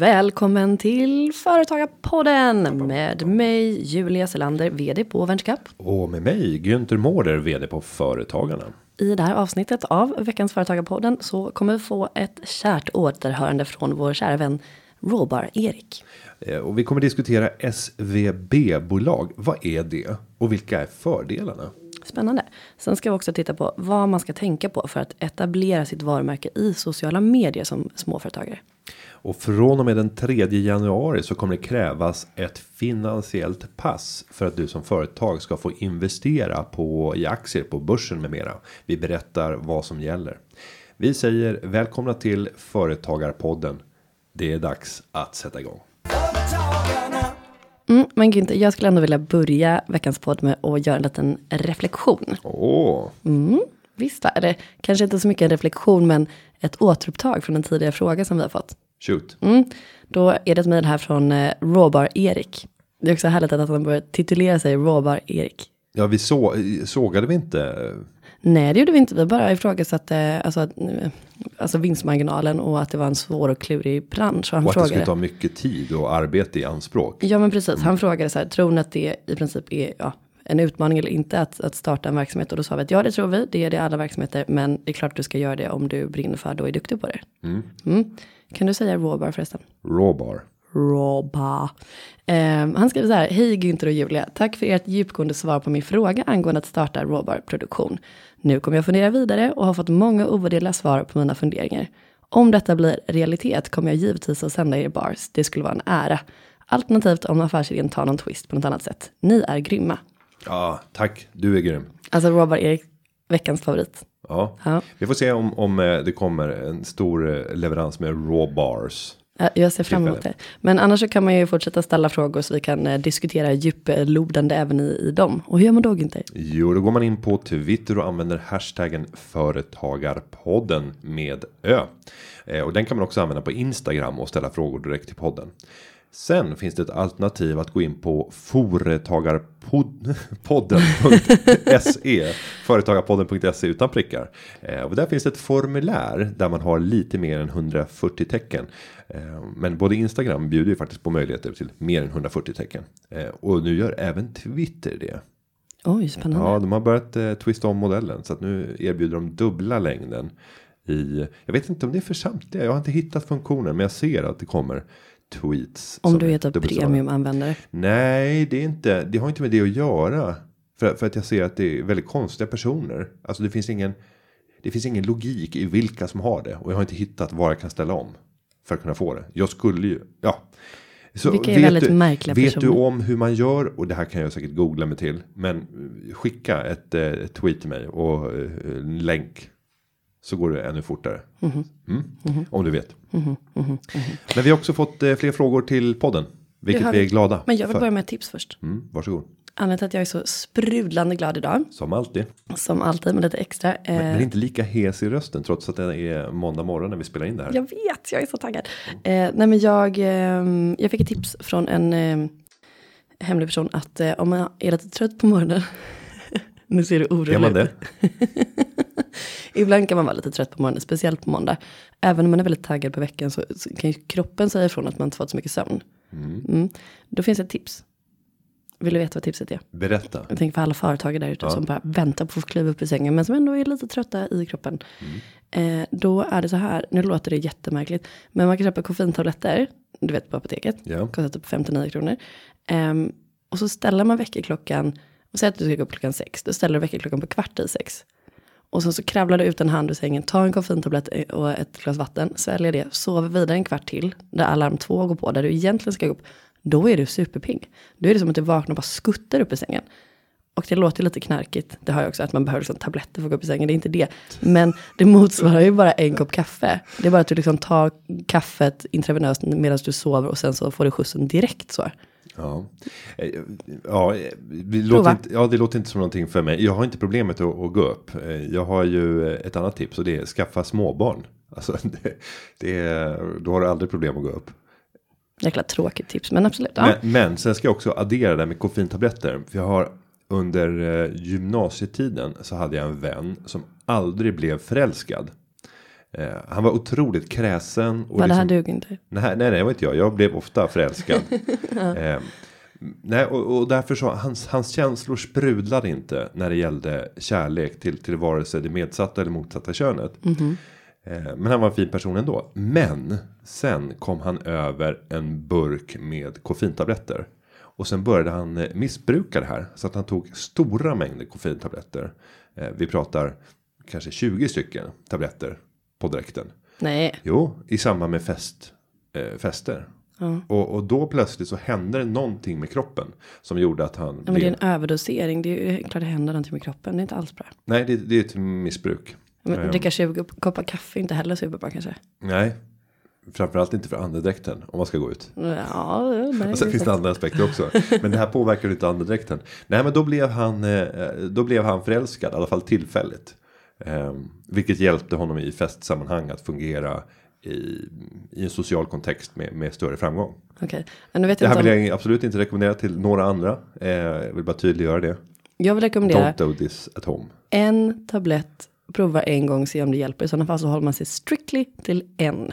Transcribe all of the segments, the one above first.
Välkommen till Företagarpodden med mig Julia Selander, vd på VentureCup. Och med mig Günther Mårder, vd på Företagarna. I det här avsnittet av veckans Företagarpodden så kommer vi få ett kärt återhörande från vår kära vän Råbar Erik. Eh, Och vi kommer diskutera SVB-bolag. Vad är det? Och vilka är fördelarna? Spännande. Sen ska vi också titta på vad man ska tänka på för att etablera sitt varumärke i sociala medier som småföretagare. Och från och med den 3 januari så kommer det krävas ett finansiellt pass för att du som företag ska få investera på i aktier på börsen med mera. Vi berättar vad som gäller. Vi säger välkomna till Företagarpodden. Det är dags att sätta igång. Mm, men Günther, jag skulle ändå vilja börja veckans podd med att göra en liten reflektion. Åh, Visst, va? eller kanske inte så mycket en reflektion, men ett återupptag från en tidigare fråga som vi har fått. Shoot. Mm. Då är det ett mejl här från eh, Råbar Erik. Det är också härligt att han börjar titulera sig Råbar Erik. Ja, vi så, sågade vi inte Nej, det gjorde vi inte. Vi bara ifrågasatte alltså, att, eh, alltså vinstmarginalen och att det var en svår och klurig bransch. Och han och att det skulle frågade. ta mycket tid och arbete i anspråk. Ja, men precis. Han frågade så här, tror ni att det i princip är ja, en utmaning eller inte att, att starta en verksamhet? Och då sa vi att ja, det tror vi. Det är det alla verksamheter. Men det är klart att du ska göra det om du brinner för det och är duktig på det. Mm. Kan du säga Råbar förresten? Rawbar. Roba. Ehm, han skriver så här. Hej Günther och Julia. Tack för ert djupgående svar på min fråga angående att starta Robar-produktion. Nu kommer jag fundera vidare och har fått många ovärderliga svar på mina funderingar. Om detta blir realitet kommer jag givetvis att sända er bars. Det skulle vara en ära. Alternativt om affärsidén tar någon twist på något annat sätt. Ni är grymma. Ja, tack. Du är grym. Alltså Robar Erik, veckans favorit. Ja. Ja. Vi får se om, om eh, det kommer en stor eh, leverans med raw bars. Ja, Jag ser fram emot det. Men annars så kan man ju fortsätta ställa frågor så vi kan eh, diskutera djuplodande även i, i dem. Och hur gör man då Günther? Jo, då går man in på Twitter och använder hashtaggen företagarpodden med ö. Och den kan man också använda på Instagram och ställa frågor direkt till podden. Sen finns det ett alternativ att gå in på företagarpodden.se företagarpodden.se utan prickar. Eh, och där finns ett formulär där man har lite mer än 140 tecken. Eh, men både Instagram bjuder ju faktiskt på möjligheter till mer än 140 tecken. Eh, och nu gör även Twitter det. Oj, spännande. Ja, de har börjat eh, twista om modellen så att nu erbjuder de dubbla längden i. Jag vet inte om det är för samtliga. Jag har inte hittat funktionen, men jag ser att det kommer tweets. Om du dubbelt så. premiumanvändare. Nej, det är inte. Det har inte med det att göra. För, för att jag ser att det är väldigt konstiga personer. Alltså det finns ingen. Det finns ingen logik i vilka som har det och jag har inte hittat var jag kan ställa om. För att kunna få det. Jag skulle ju. Ja. Så Vilka är vet väldigt du, märkliga Vet du personer. om hur man gör och det här kan jag säkert googla mig till. Men eh, skicka ett, eh, tweet till mig och eh, länk. Så går det ännu fortare. Mhm. Mm. Om du vet. Men vi har också fått eh, fler frågor till podden. Vilket vi är glada Men jag vill för. börja med ett tips först. Mm, varsågod. Anledningen till att jag är så sprudlande glad idag. Som alltid. Som alltid med lite extra. Men, Eh, men inte lika hes i rösten trots att det är måndag morgon när vi spelar in det här. jag vet, jag är så taggad. Eh, nej men jag, ehm, jag fick ett tips från en eh, hemlig person att eh, om man är lite trött på morgonen. nu ser du orolig Är man ut. det? Ibland kan man vara lite trött på morgonen, speciellt på måndag. Även om man är väldigt taggad på veckan så, så kan ju kroppen säga ifrån att man inte fått så mycket sömn. Mm. Då finns ett tips. Vill du veta vad tipset är? Berätta. Jag tänker för alla företagare där ute Ja. som bara väntar på att få kliva upp ur sängen men som ändå är lite trötta i kroppen. Eh, då är det så här, nu låter det jättemärkligt, men man kan köpa koffeintabletter, du vet på apoteket, Ja. kostar typ 59 kronor. Ehm, och så ställer man väckarklockan, och säg att du ska gå upp klockan sex, då ställer du väckarklockan på kvart i sex. Och sen så kravlar du ut en hand ur sängen, tar en koffeintablett och ett glas vatten, sväljer det, sover vidare en kvart till, där alarm två går på, där du egentligen ska gå upp. Då är du superpigg. Då är det som att du vaknar och bara skuttar upp i sängen. Och det låter lite knarkigt, det har jag också, att man behöver liksom tabletter för att gå upp i sängen, det är inte det. Men det motsvarar ju bara en kopp kaffe. Det är bara att du liksom tar kaffet intravenöst medan du sover och sen så får du skjutsen direkt så. Ja, Eh, ja, eh, det låter inte, ja, det låter inte som någonting för mig. Jag har inte problemet att, att gå upp. Eh, Jag har ju ett annat tips och det är skaffa småbarn. Alltså, det, det då har du aldrig problem att gå upp. Jäkla tråkigt tips, men absolut. Ja. Men, men sen ska jag också addera det med koffeintabletter. För jag har under gymnasietiden så hade jag en vän som aldrig blev förälskad. Eh, han var otroligt kräsen. Och Var det här liksom- dug inte? Nej, nej, nej, det var inte jag. Jag blev ofta förälskad. eh, nej, och, och därför så hans, hans känslor sprudlade inte när det gällde kärlek till, till vare sig det medsatta eller motsatta könet. Eh, men han var en fin person ändå. Men sen kom han över en burk med koffeintabletter. Och sen började han eh, missbruka det här. Så att han tog stora mängder koffeintabletter. Eh, vi pratar kanske 20 stycken tabletter på direkten. Nej, Jo, i samband med fest, eh, fester. Och, och då plötsligt så hände det någonting med kroppen. Som gjorde att han ja, men det är blev... en överdosering. Det är ju klart det händer någonting med kroppen. Det är inte alls bra. Nej, det, det är ett missbruk. Men Ehm, dricka 20 koppar kaffe är inte heller superbra kanske. Nej. Framförallt inte för andedräkten om man ska gå ut. Ja, nej. Och sen finns det andra aspekter också. Men det här påverkar inte andedräkten. Nej men då blev han, eh, då blev han förälskad, i alla fall tillfälligt. Eh, vilket hjälpte honom i festsammanhang att fungera i, i en social kontext med, med större framgång. Okej, nu vet Det jag här vill om... jag absolut inte rekommendera till några andra. Eh, jag vill bara tydliggöra det. Jag vill rekommendera Don't do this at home. en tablett. Prova en gång, se om det hjälper. I sådana fall så håller man sig strictly till en.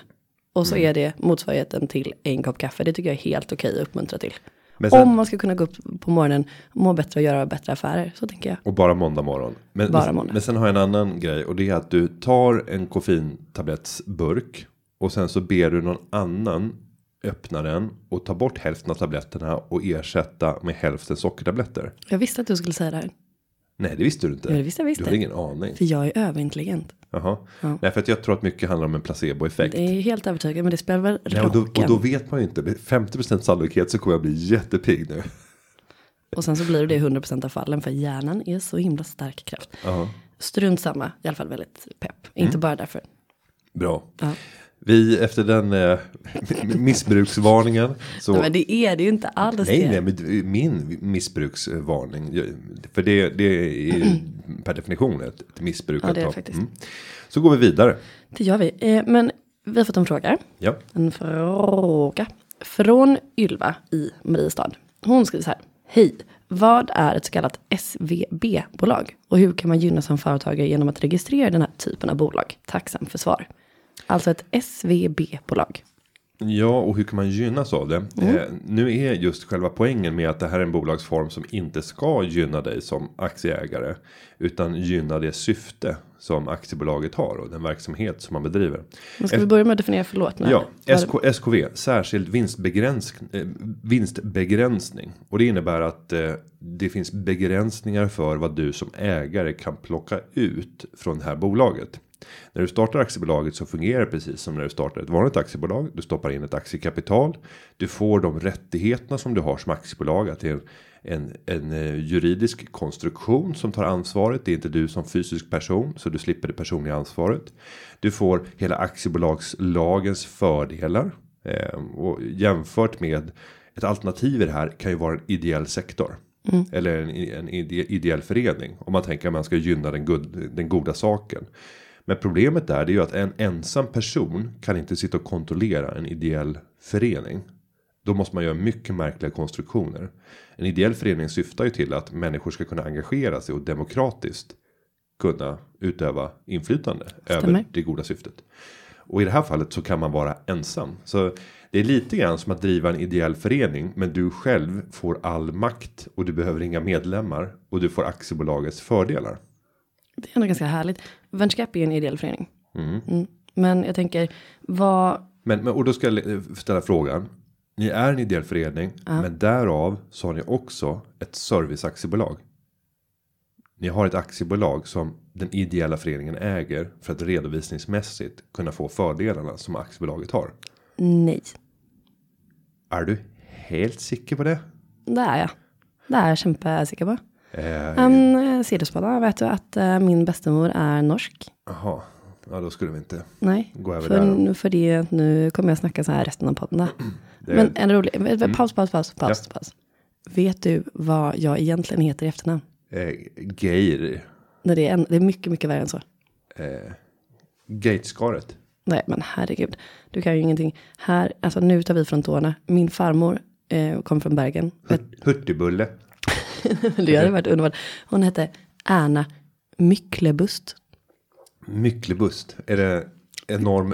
Och så Mm. är det motsvarigheten till en kopp kaffe. Det tycker jag är helt okej att uppmuntra till. Sen, Om man ska kunna gå upp på morgonen, må bättre och göra bättre affärer. Så tänker jag. Och bara måndag morgon. Men, Bara men, måndag. men sen har jag en annan grej. Och det är att du tar en koffeintablettsburk. Och sen så ber du någon annan öppna den. Och ta bort hälften av tabletterna. Och ersätta med hälften sockertabletter. Jag visste att du skulle säga det här. Nej det visste du inte. Ja, det visste jag visst Du har ingen aning. För jag är överintelligent. Jaha. Ja. Nej för att jag tror att mycket handlar om en placeboeffekt. Det är helt övertygad, men det spelar väl Nej, och, då, och då vet man ju inte. Med 50% sannolikhet så kommer jag bli jättepigg nu. Och sen så blir det 100% av fallen för hjärnan är så himla stark kraft. Strunt samma, i alla fall väldigt pepp. Inte bara därför. Bra. Ja. Vi efter den eh, missbruksvarningen. Så, Nej, men det är det ju inte alls nej, det. nej, men min missbruksvarning. För det, det är per definition ett, ett missbruk. Ja, det är det faktiskt. Så går vi vidare. Det gör vi. Eh, men vi har fått en fråga. Ja. En fråga. Från Ylva i Mariestad. Hon skriver så här. Hej. Vad är ett så kallat SVB-bolag? Och hur kan man gynna som företagare genom att registrera den här typen av bolag? Tacksam för svar. Alltså ett SVB-bolag. Ja, och hur kan man gynnas av det? Mm. Eh, nu är just själva poängen med att det här är en bolagsform som inte ska gynna dig som aktieägare. Utan gynna det syfte som aktiebolaget har och den verksamhet som man bedriver. Men ska vi börja med att definiera, förlåt. nu. Ja, SK, SKV, särskild vinstbegräns, eh, vinstbegränsning. Och det innebär att eh, det finns begränsningar för vad du som ägare kan plocka ut från det här bolaget. När du startar aktiebolaget så fungerar det precis som när du startar ett vanligt aktiebolag. Du stoppar in ett aktiekapital. Du får de rättigheterna som du har som aktiebolag. Att det är en, en, en eh, juridisk konstruktion som tar ansvaret. Det är inte du som fysisk person så du slipper det personliga ansvaret. Du får hela aktiebolagslagens fördelar eh, och jämfört med ett alternativ i det här kan ju vara en ideell sektor. Eller en, en ide- ideell förening. Om man tänker att man ska gynna den, god, den goda saken. Men problemet där det är ju att en ensam person kan inte sitta och kontrollera en ideell förening. Då måste man göra mycket märkliga konstruktioner. En ideell förening syftar ju till att människor ska kunna engagera sig och demokratiskt kunna utöva inflytande över Stämmer. det goda syftet. Och i det här fallet så kan man vara ensam. Så det är lite grann som att driva en ideell förening. Men du själv får all makt och du behöver inga medlemmar. Och du får aktiebolagets fördelar. Det är ändå ganska härligt. Venture är en ideell förening. Mm. Mm. Men jag tänker, vad... Men, men och då ska jag ställa frågan. Ni är en ideell förening. Men därav så har ni också ett serviceaktiebolag. Ni har ett aktiebolag som den ideella föreningen äger. För att redovisningsmässigt kunna få fördelarna som aktiebolaget har. Nej, Är du helt säker på det? det är jag. Det är jag kämpesäker på. Eh, En eh, sidospår, vet du att eh, min bästemor är norsk? Jaha, ja då skulle vi inte Nej, gå över där. för, för det, nu kommer jag snacka så här resten av podden. Det Men en rolig, mm. paus, paus, paus, paus, Ja. paus. Vet du vad jag egentligen heter i efternamn? Eh, Geir. Nej, det, är en, det är mycket, mycket värre än så. Eh, Gateskaret. Nej, men herregud. Du kan ju ingenting. Här, alltså nu tar vi från tårna. Min farmor eh, kom från Bergen. Hurt- Hurtigbulle. det hade varit underbart. Hon hette Erna Mycklebust. Mycklebust. Är det enorm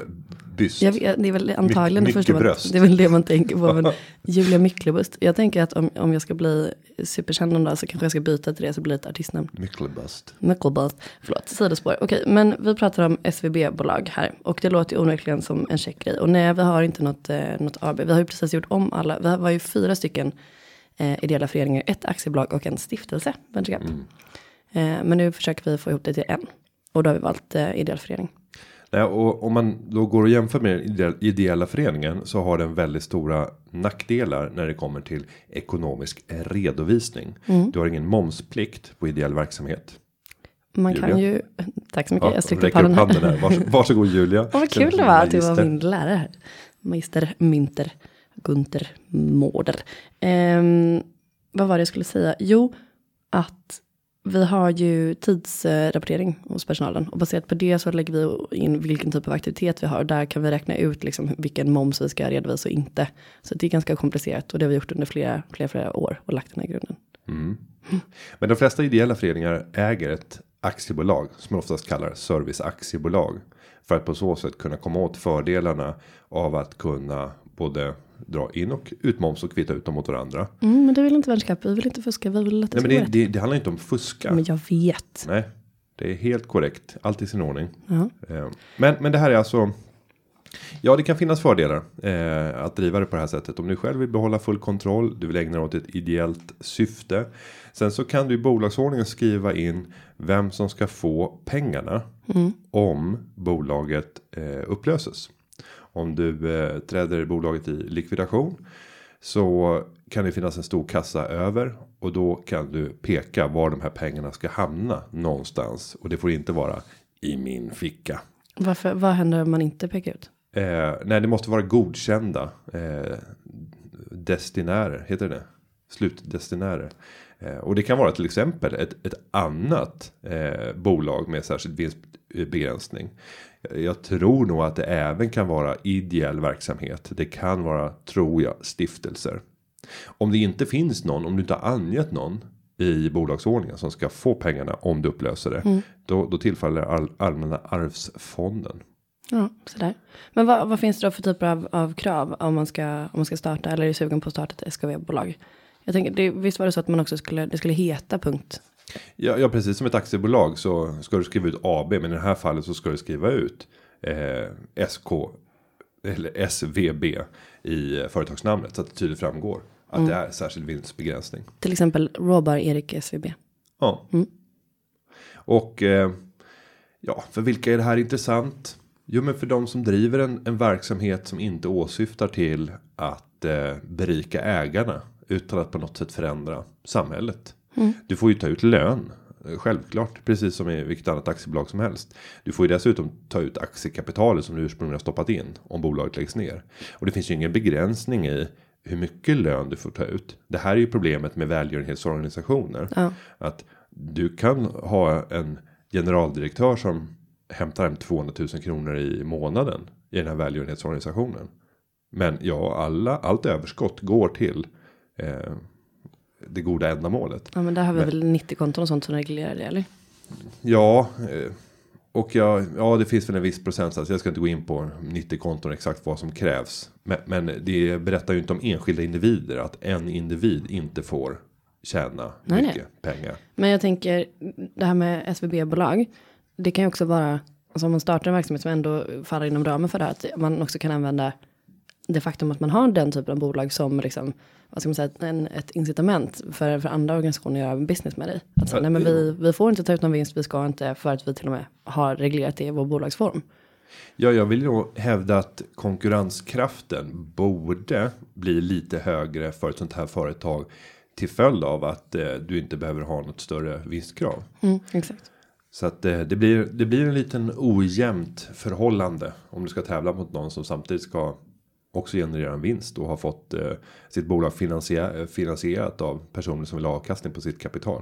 byst? Jag vet, det är väl antagligen My- det första man. Det är väl det man tänker på. Men Julia Mycklebust. Jag tänker att om, om jag ska bli superkänd någon dag så kanske jag ska byta till det så blir det ett artistnamn. Mycklebust. Mycklebust. Förlåt, sidospår. Okej, men vi pratar om SVB-bolag här. Och det låter ju onekligen som en check grej. Och nej, vi har inte något, eh, något AB. Vi har ju precis gjort om alla. Vi var ju fyra stycken eh, ideella föreningar. Ett aktiebolag och en stiftelse. Venture Gap. Eh, men nu försöker vi få ihop det till en. Och då har vi valt eh, ideell förening. Nej, och om man då går och jämför med den ideella, ideella föreningen så har den väldigt stora nackdelar när det kommer till ekonomisk redovisning. Mm. Du har ingen momsplikt på ideell verksamhet. Man kan Julia? ju, tack så mycket, Ja, jag sträckte upp handen här. Vars, varsågod Julia. Åh, vad kul det var att du var min lärare här. Magister Mynter Gunther Mårder. Eh, vad var det jag skulle säga? Jo, att vi har ju tidsrapportering hos personalen och baserat på det så lägger vi in vilken typ av aktivitet vi har. Där kan vi räkna ut liksom vilken moms vi ska redovisa och inte. Så det är ganska komplicerat och det har vi gjort under flera, flera, flera år och lagt den här grunden. Mm. Men de flesta ideella föreningar äger ett aktiebolag som man oftast kallar serviceaktiebolag. För att på så sätt kunna komma åt fördelarna av att kunna både dra in och ut moms och kvitta ut dem mot varandra. Mm, men det vill inte Vänskap, vi vill inte fuska, vi vill att det Nej, men det, det, det handlar inte om fuska. Men jag vet. Nej, det är helt korrekt. Allt i sin ordning. Eh, Men, men det här är alltså. Ja, det kan finnas fördelar eh, att driva det på det här sättet. Om du själv vill behålla full kontroll, du vill ägna dig åt ett ideellt syfte. Sen så kan du i bolagsordningen skriva in vem som ska få pengarna om bolaget eh, upplöses. Om du eh, träder bolaget i likvidation så kan det finnas en stor kassa över och då kan du peka var de här pengarna ska hamna någonstans och det får inte vara i min ficka. Varför, vad händer om man inte pekar ut? Eh, nej, det måste vara godkända eh, destinärer. Heter det Slutdestinärer. Eh, och det kan vara till exempel ett, ett annat eh, bolag med särskild vinstbegränsning. Jag tror nog att det även kan vara ideell verksamhet. Det kan vara, tror jag, stiftelser. Om det inte finns någon, om du inte har angett någon i bolagsordningen som ska få pengarna om du upplöser det. Då, då tillfaller all, allmänna arvsfonden. Ja, sådär. Men vad, vad finns det då för typer av, av krav om man, ska, om man ska starta eller är sugen på att starta ett SKV-bolag? Jag tänker, det, visst var det så att man också skulle, det skulle heta punkt? Ja, ja, precis som ett aktiebolag så ska du skriva ut AB. Men i det här fallet så ska du skriva ut eh, SK eller SVB i eh, företagsnamnet så att det tydligt framgår att det är särskild vinstbegränsning. Till exempel Råbar Erik SVB. Ja. Och eh, ja, för vilka är det här intressant? Jo, men för de som driver en, en verksamhet som inte åsyftar till att eh, berika ägarna utan att på något sätt förändra samhället. Du får ju ta ut lön. Självklart, precis som i vilket annat aktiebolag som helst. Du får ju dessutom ta ut aktiekapitalet som du ursprungligen har stoppat in om bolaget läggs ner. Och det finns ju ingen begränsning i hur mycket lön du får ta ut. Det här är ju problemet med välgörenhetsorganisationer. Ja. Att du kan ha en generaldirektör som hämtar hem 200 000 kronor i månaden i den här välgörenhetsorganisationen. Men ja, alla, allt överskott går till eh, det goda ändamålet. Ja, men där har vi Men- väl 90 konton och sånt som reglerar det, eller? Ja, eh, och ja, ja, det finns väl en viss procentsats. Jag ska inte gå in på 90 konton exakt vad som krävs. Men, men det berättar ju inte om enskilda individer att en individ inte får tjäna Nej, nej. mycket pengar. Men jag tänker, det här med SVB-bolag, det kan ju också vara, alltså om man startar en verksamhet som ändå faller inom ramen för det här, att man också kan använda det faktum att man har den typen av bolag som liksom, vad ska man säga, en, ett incitament för, för andra organisationer att göra business med dig. Ja, nej men vi, vi får inte ta ut någon vinst, vi ska inte, för att vi till och med har reglerat det i vår bolagsform. Ja, jag vill nog hävda att konkurrenskraften borde bli lite högre för ett sånt här företag till följd av att eh, du inte behöver ha något större vinstkrav. Mm, exakt. Så att eh, det blir det blir en liten ojämnt förhållande om du ska tävla mot någon som samtidigt ska också generera en vinst och har fått eh, sitt bolag finansier, finansierat av personer som vill ha avkastning på sitt kapital.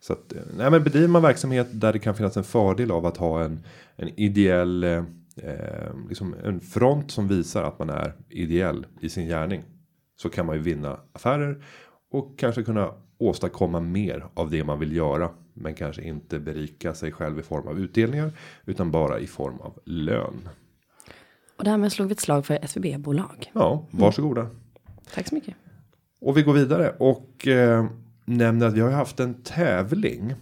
Så att, eh, nej men bedriver man verksamhet där det kan finnas en fördel av att ha en, en ideell eh, eh, liksom en front som visar att man är ideell i sin gärning. Så kan man ju vinna affärer och kanske kunna åstadkomma mer av det man vill göra. Men kanske inte berika sig själv i form av utdelningar utan bara i form av lön. Och därmed slog vi ett slag för SVB-bolag. Ja, varsågoda. Tack så mycket. Och vi går vidare och eh, nämner att vi har haft en tävling.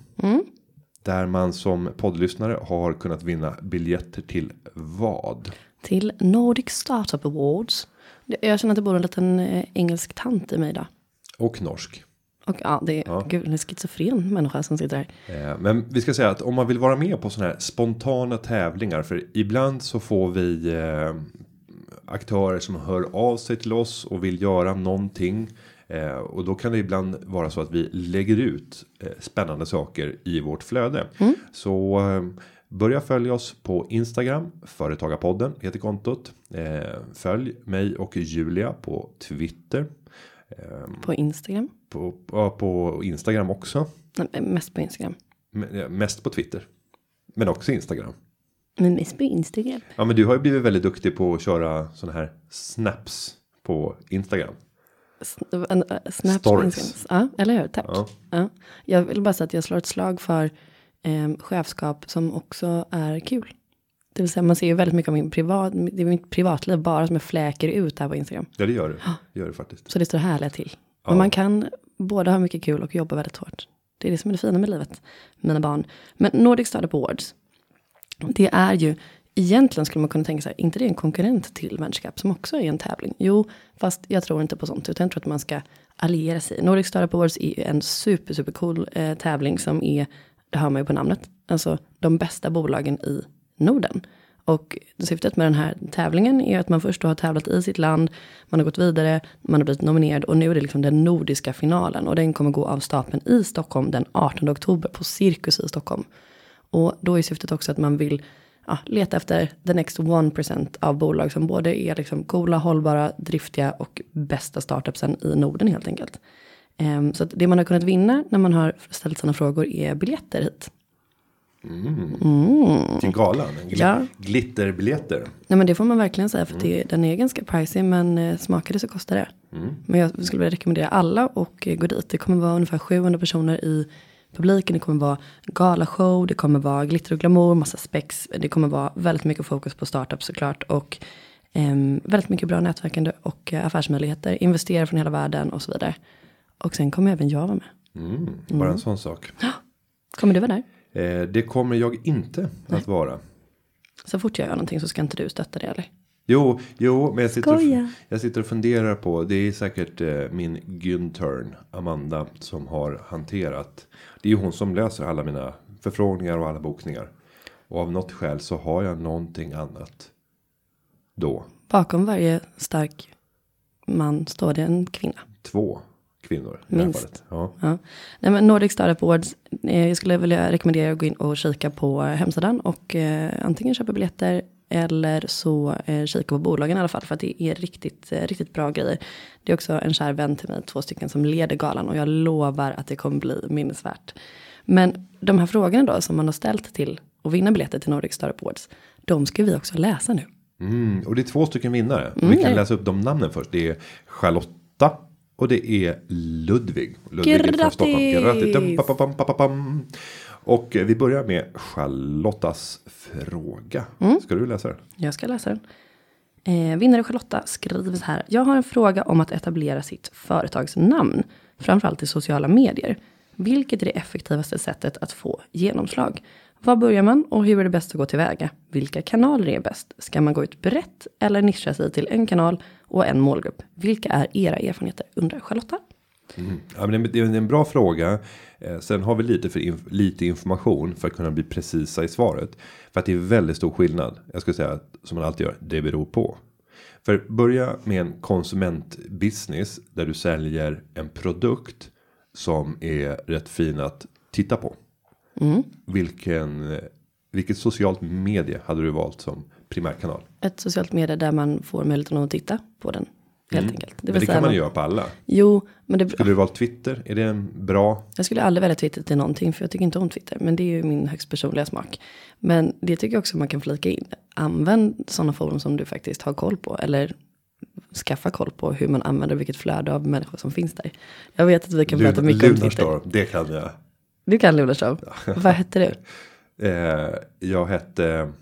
Där man som poddlyssnare har kunnat vinna biljetter till vad? Till Nordic Startup Awards. Jag känner att det bor en liten eh, engelsk tant i mig idag. Och norsk. Och ja, det är, Ja. Gud, en schizofren människa som sitter här. Eh, Men vi ska säga att om man vill vara med på sådana här spontana tävlingar. För ibland så får vi eh, aktörer som hör av sig till oss och vill göra någonting. Eh, och då kan det ibland vara så att vi lägger ut eh, spännande saker i vårt flöde. Så eh, börja följa oss på Instagram. Företagarpodden heter kontot. Eh, följ mig och Julia på Twitter. På Instagram. På, på Instagram också. Mest på Instagram. Eh, Mest på Twitter. Men också Instagram. Men mest på Instagram. Ja men du har ju blivit väldigt duktig på att köra såna här snaps på Instagram. S- en, äh, Snap Stories. på Instagram. Ja, eller hur? Tack. Ja. Ja. Jag vill bara säga att jag slår ett slag för eh, chefskap som också är kul. Det vill säga man ser ju väldigt mycket av min privat, det är mitt privatliv bara som jag fläker ut här på Instagram. Ja det gör du. Det gör du faktiskt. Så det står härliga till. Men man kan både ha mycket kul och jobba väldigt hårt. Det är det som är det fina med livet, mina barn. Men Nordic Startup Awards, det är ju, egentligen skulle man kunna tänka sig, inte det är en konkurrent till Världscup som också är en tävling? Jo, fast jag tror inte på sånt, utan jag tror att man ska alliera sig. Nordic Startup Awards är ju en super, super cool eh, tävling som är, det hör man ju på namnet, alltså de bästa bolagen i Norden. Och syftet med den här tävlingen är att man först då har tävlat i sitt land, man har gått vidare, man har blivit nominerad och nu är det liksom den nordiska finalen och den kommer gå av stapeln i Stockholm den 18 oktober på Cirkus i Stockholm. Och då är syftet också att man vill ja, leta efter the next 1% av bolag som både är liksom coola, hållbara, driftiga och bästa startupsen i Norden helt enkelt. Ehm, så att det man har kunnat vinna när man har ställt sina frågor är biljetter hit. Till galan. Gl- Ja. Glitterbiljetter. Nej men det får man verkligen säga för det, den är ganska pricey men eh, smakar det så kostar det. Men jag skulle vilja rekommendera alla och eh, gå dit. Det kommer vara ungefär 700 personer i publiken. Det kommer vara galashow, det kommer vara glitter och glamour, massa spex. Det kommer vara väldigt mycket fokus på startups såklart. Och ehm, väldigt mycket bra nätverkande och eh, affärsmöjligheter. Investera från hela världen och så vidare. Och sen kommer även jag vara med. Mm, bara en sån sak. Kommer du vara där? Eh, det kommer jag inte att vara. Så fort jag gör någonting så ska inte du stötta det eller? Jo, jo, men jag sitter, och, jag sitter och funderar på. Det är säkert eh, min Güntern, Amanda, som har hanterat. Det är ju hon som löser alla mina förfrågningar och alla bokningar. Och av något skäl så har jag någonting annat. Då. Bakom varje stark man står det en kvinna. Två kvinnor. I det här Minst. fallet. Ja. Ja. Nej, men Nordic Startup Awards, eh, jag skulle vilja rekommendera att gå in och kika på hemsidan och eh, antingen köpa biljetter eller så eh, kika på bolagen i alla fall för att det är riktigt, eh, riktigt bra grejer. Det är också en kär vän till mig, två stycken som leder galan och jag lovar att det kommer bli minnesvärt. Men de här frågorna då som man har ställt till att vinna biljetter till Nordic Startup Awards, de ska vi också läsa nu. Mm, och det är två stycken vinnare. Mm, Vi kan är- läsa upp de namnen först. Det är Charlotta. Och det är Ludvig. Ludvig från Grattis! Stockholm. Grattis! Dum, pa, pa, pam, pa, pa, pam. Och vi börjar med Charlottas fråga. Mm. Ska du läsa den? Jag ska läsa den. Eh, vinnare Charlotta skriver så här. Jag har en fråga om att etablera sitt företagsnamn. Framförallt i sociala medier. Vilket är det effektivaste sättet att få genomslag? Var börjar man och hur är det bäst att gå tillväga? Vilka kanaler är bäst? Ska man gå ut brett eller nischa sig till en kanal och en målgrupp? Vilka är era erfarenheter? Undrar Charlotta. Ja, men det är- en bra fråga. Eh, Sen har vi lite för inf- lite information för att kunna bli precisa i svaret. För att det är väldigt stor skillnad. Jag skulle säga att, som man alltid gör. Det beror på. För börja med en konsumentbusiness där du säljer en produkt som är rätt fin att titta på. Vilken eh, vilket socialt medie hade du valt som primärkanal? Ett socialt medie där man får möjligheten att titta på den. Helt enkelt. Men vill det kan man någon- göra på alla. Jo, men det, Skulle du valt Twitter? Är det en bra? jag skulle aldrig välja Twitter till någonting för jag tycker inte om Twitter. Men det är ju min högst personliga smak. Men det tycker jag också man kan flika in. Använd sådana forum som du faktiskt har koll på. Eller skaffa koll på hur man använder vilket flöde av människor som finns där. Jag vet att vi kan prata mycket om Twitter. Lunarstorm, det kan jag. Du kan Lunarstorm. Vad hette du? Eh, jag hette.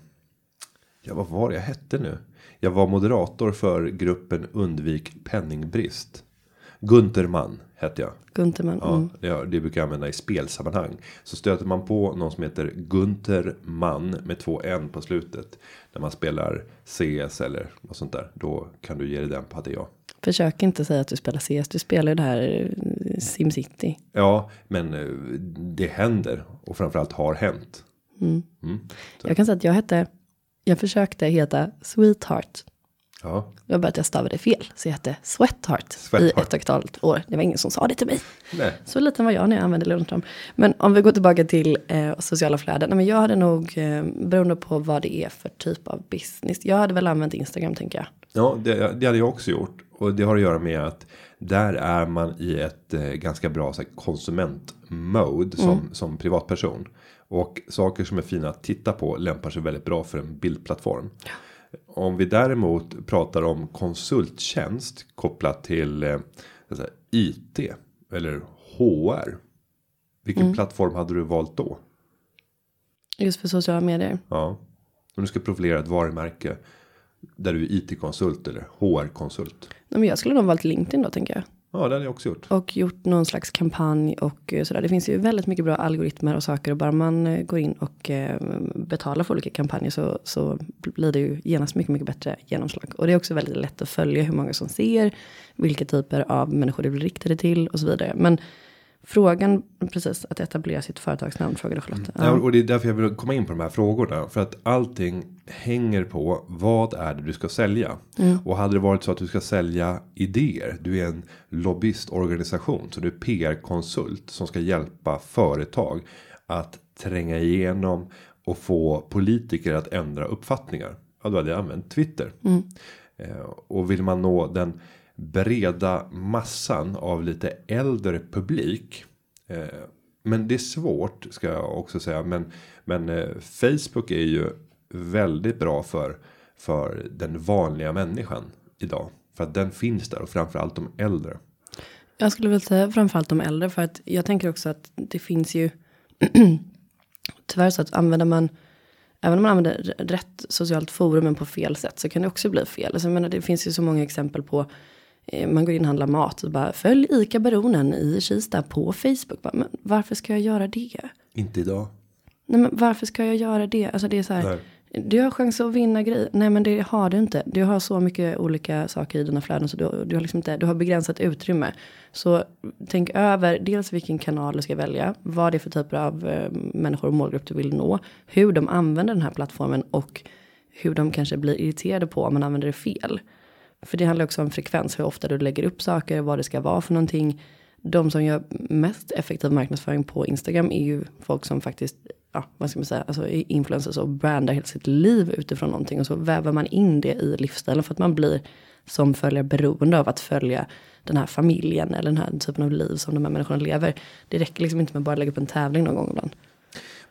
Ja, vad var det jag hette nu? Jag var moderator för gruppen Undvik penningbrist. Gunter Mann hette jag. Gunterman. Ja, Mm. det, det brukar jag använda i spelsammanhang. Så stöter man på någon som heter Gunter Mann med två n på slutet. När man spelar CS eller något sånt där. Då kan du ge dig den på att det är jag. Försök inte säga att du spelar CS. Du spelar ju det här eh, SimCity. Ja, men eh, det händer. Och framförallt har hänt. Mm. Jag kan säga att jag hette. Jag försökte heta Sweetheart. Ja, Det var bara att jag stavade fel. Så jag hette Sweatheart, i Sweatheart. ett och ett halvt år. Det var ingen som sa det till mig. nej. Så liten var jag när jag använde Lunarstorm. Men om vi går tillbaka till eh, sociala flöden. Nej, men jag hade nog, eh, beroende på vad det är för typ av business. Jag hade väl använt Instagram tänker jag. Ja, det, det hade jag också gjort. Och det har att göra med att där är man i ett eh, ganska bra så här, konsumentmode som, som privatperson. Och saker som är fina att titta på lämpar sig väldigt bra för en bildplattform. Om vi däremot pratar om konsulttjänst kopplat till eh, IT eller HR. Vilken plattform hade du valt då? Just för sociala medier. Ja, om du ska profilera ett varumärke där du är IT-konsult eller HR-konsult. Nej, men jag skulle nog valt LinkedIn då tänker jag. Ja, det hade jag också gjort. Och gjort någon slags kampanj och eh, sådär. Det finns ju väldigt mycket bra algoritmer och saker. Och bara man eh, går in och eh, betalar för olika kampanjer så, så blir det ju genast mycket, mycket bättre genomslag. Och det är också väldigt lätt att följa hur många som ser. Vilka typer av människor det blir riktade till och så vidare. Men frågan, precis, att etablera sitt företagsnamn frågade Charlotte. Ja. och det är därför jag vill komma in på de här frågorna. För att allting hänger på vad är det du ska sälja. Och hade det varit så att du ska sälja idéer. Du är en lobbyistorganisation. Så du är PR-konsult som ska hjälpa företag att tränga igenom och få politiker att ändra uppfattningar. Ja, då hade jag använt Twitter. Eh, och vill man nå den breda massan av lite äldre publik. Eh, men det är svårt ska jag också säga. Men, men eh, Facebook är ju väldigt bra för, för den vanliga människan idag. För att den finns där och framförallt de äldre. Jag skulle väl säga framförallt de äldre för att jag tänker också att det finns ju tyvärr så att använder man även om man använder rätt socialt forum men på fel sätt så kan det också bli fel. Alltså, jag menar, det finns ju så många exempel på man går in och handlar mat och bara följ Ica Baronen i Kista på Facebook. Bara, men varför ska jag göra det? Inte idag. Nej men varför ska jag göra det? Alltså det är så här. Nej. Du har chans att vinna grejer. Nej men det har du inte. Du har så mycket olika saker i dina flöden. Så du, du har liksom inte, du har begränsat utrymme. Så tänk över dels vilken kanal du ska välja. Vad det är för typer av eh, människor och målgrupp du vill nå. Hur de använder den här plattformen. Och hur de kanske blir irriterade på om man använder det fel. För det handlar också om frekvens. Hur ofta du lägger upp saker. Vad det ska vara för någonting. De som gör mest effektiv marknadsföring på Instagram är ju folk som faktiskt, ja vad ska man säga, alltså influencers och brandar hela sitt liv utifrån någonting och så väver man in det i livsstilen för att man blir som följer beroende av att följa den här familjen eller den här typen av liv som de här människorna lever. Det räcker liksom inte med att bara lägga upp en tävling någon gång ibland.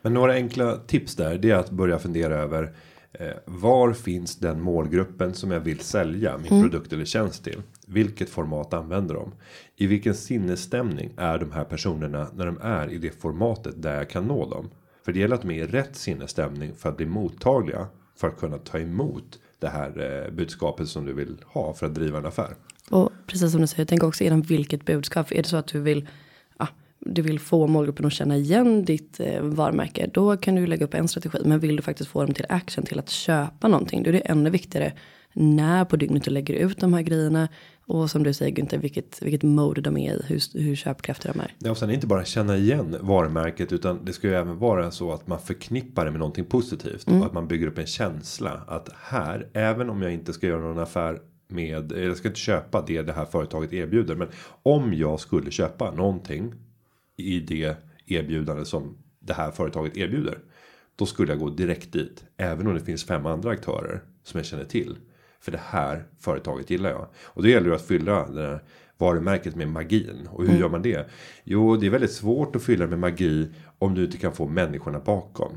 Men några enkla tips där. Det är att börja fundera över. Eh, var finns den målgruppen som jag vill sälja min produkt eller tjänst till? Vilket format använder de? I vilken sinnesstämning är de här personerna när de är i det formatet där jag kan nå dem? För det gäller att de är i rätt sinnesstämning för att bli mottagliga. För att kunna ta emot det här eh, budskapet som du vill ha för att driva en affär. Och precis som du säger, tänk också igenom vilket budskap. Är det så att du vill, du vill få målgruppen att känna igen ditt eh, varumärke. Då kan du lägga upp en strategi. Men vill du faktiskt få dem till action, till att köpa någonting. Då är det ännu viktigare när på dygnet du lägger ut de här grejerna. Och som du säger Günther, vilket, vilket mode de är i, hur, hur köpkraftiga de är. Ja, och sen inte bara känna igen varumärket utan det ska ju även vara så att man förknippar det med någonting positivt och att man bygger upp en känsla att här även om jag inte ska göra någon affär med eller jag ska inte köpa det det här företaget erbjuder men om jag skulle köpa någonting i det erbjudande som det här företaget erbjuder då skulle jag gå direkt dit även om det finns fem andra aktörer som jag känner till För det här företaget gillar jag. Och då gäller det att fylla det här varumärket med magin. Och hur Mm. gör man det? Jo, det är väldigt svårt att fylla med magi om du inte kan få människorna bakom.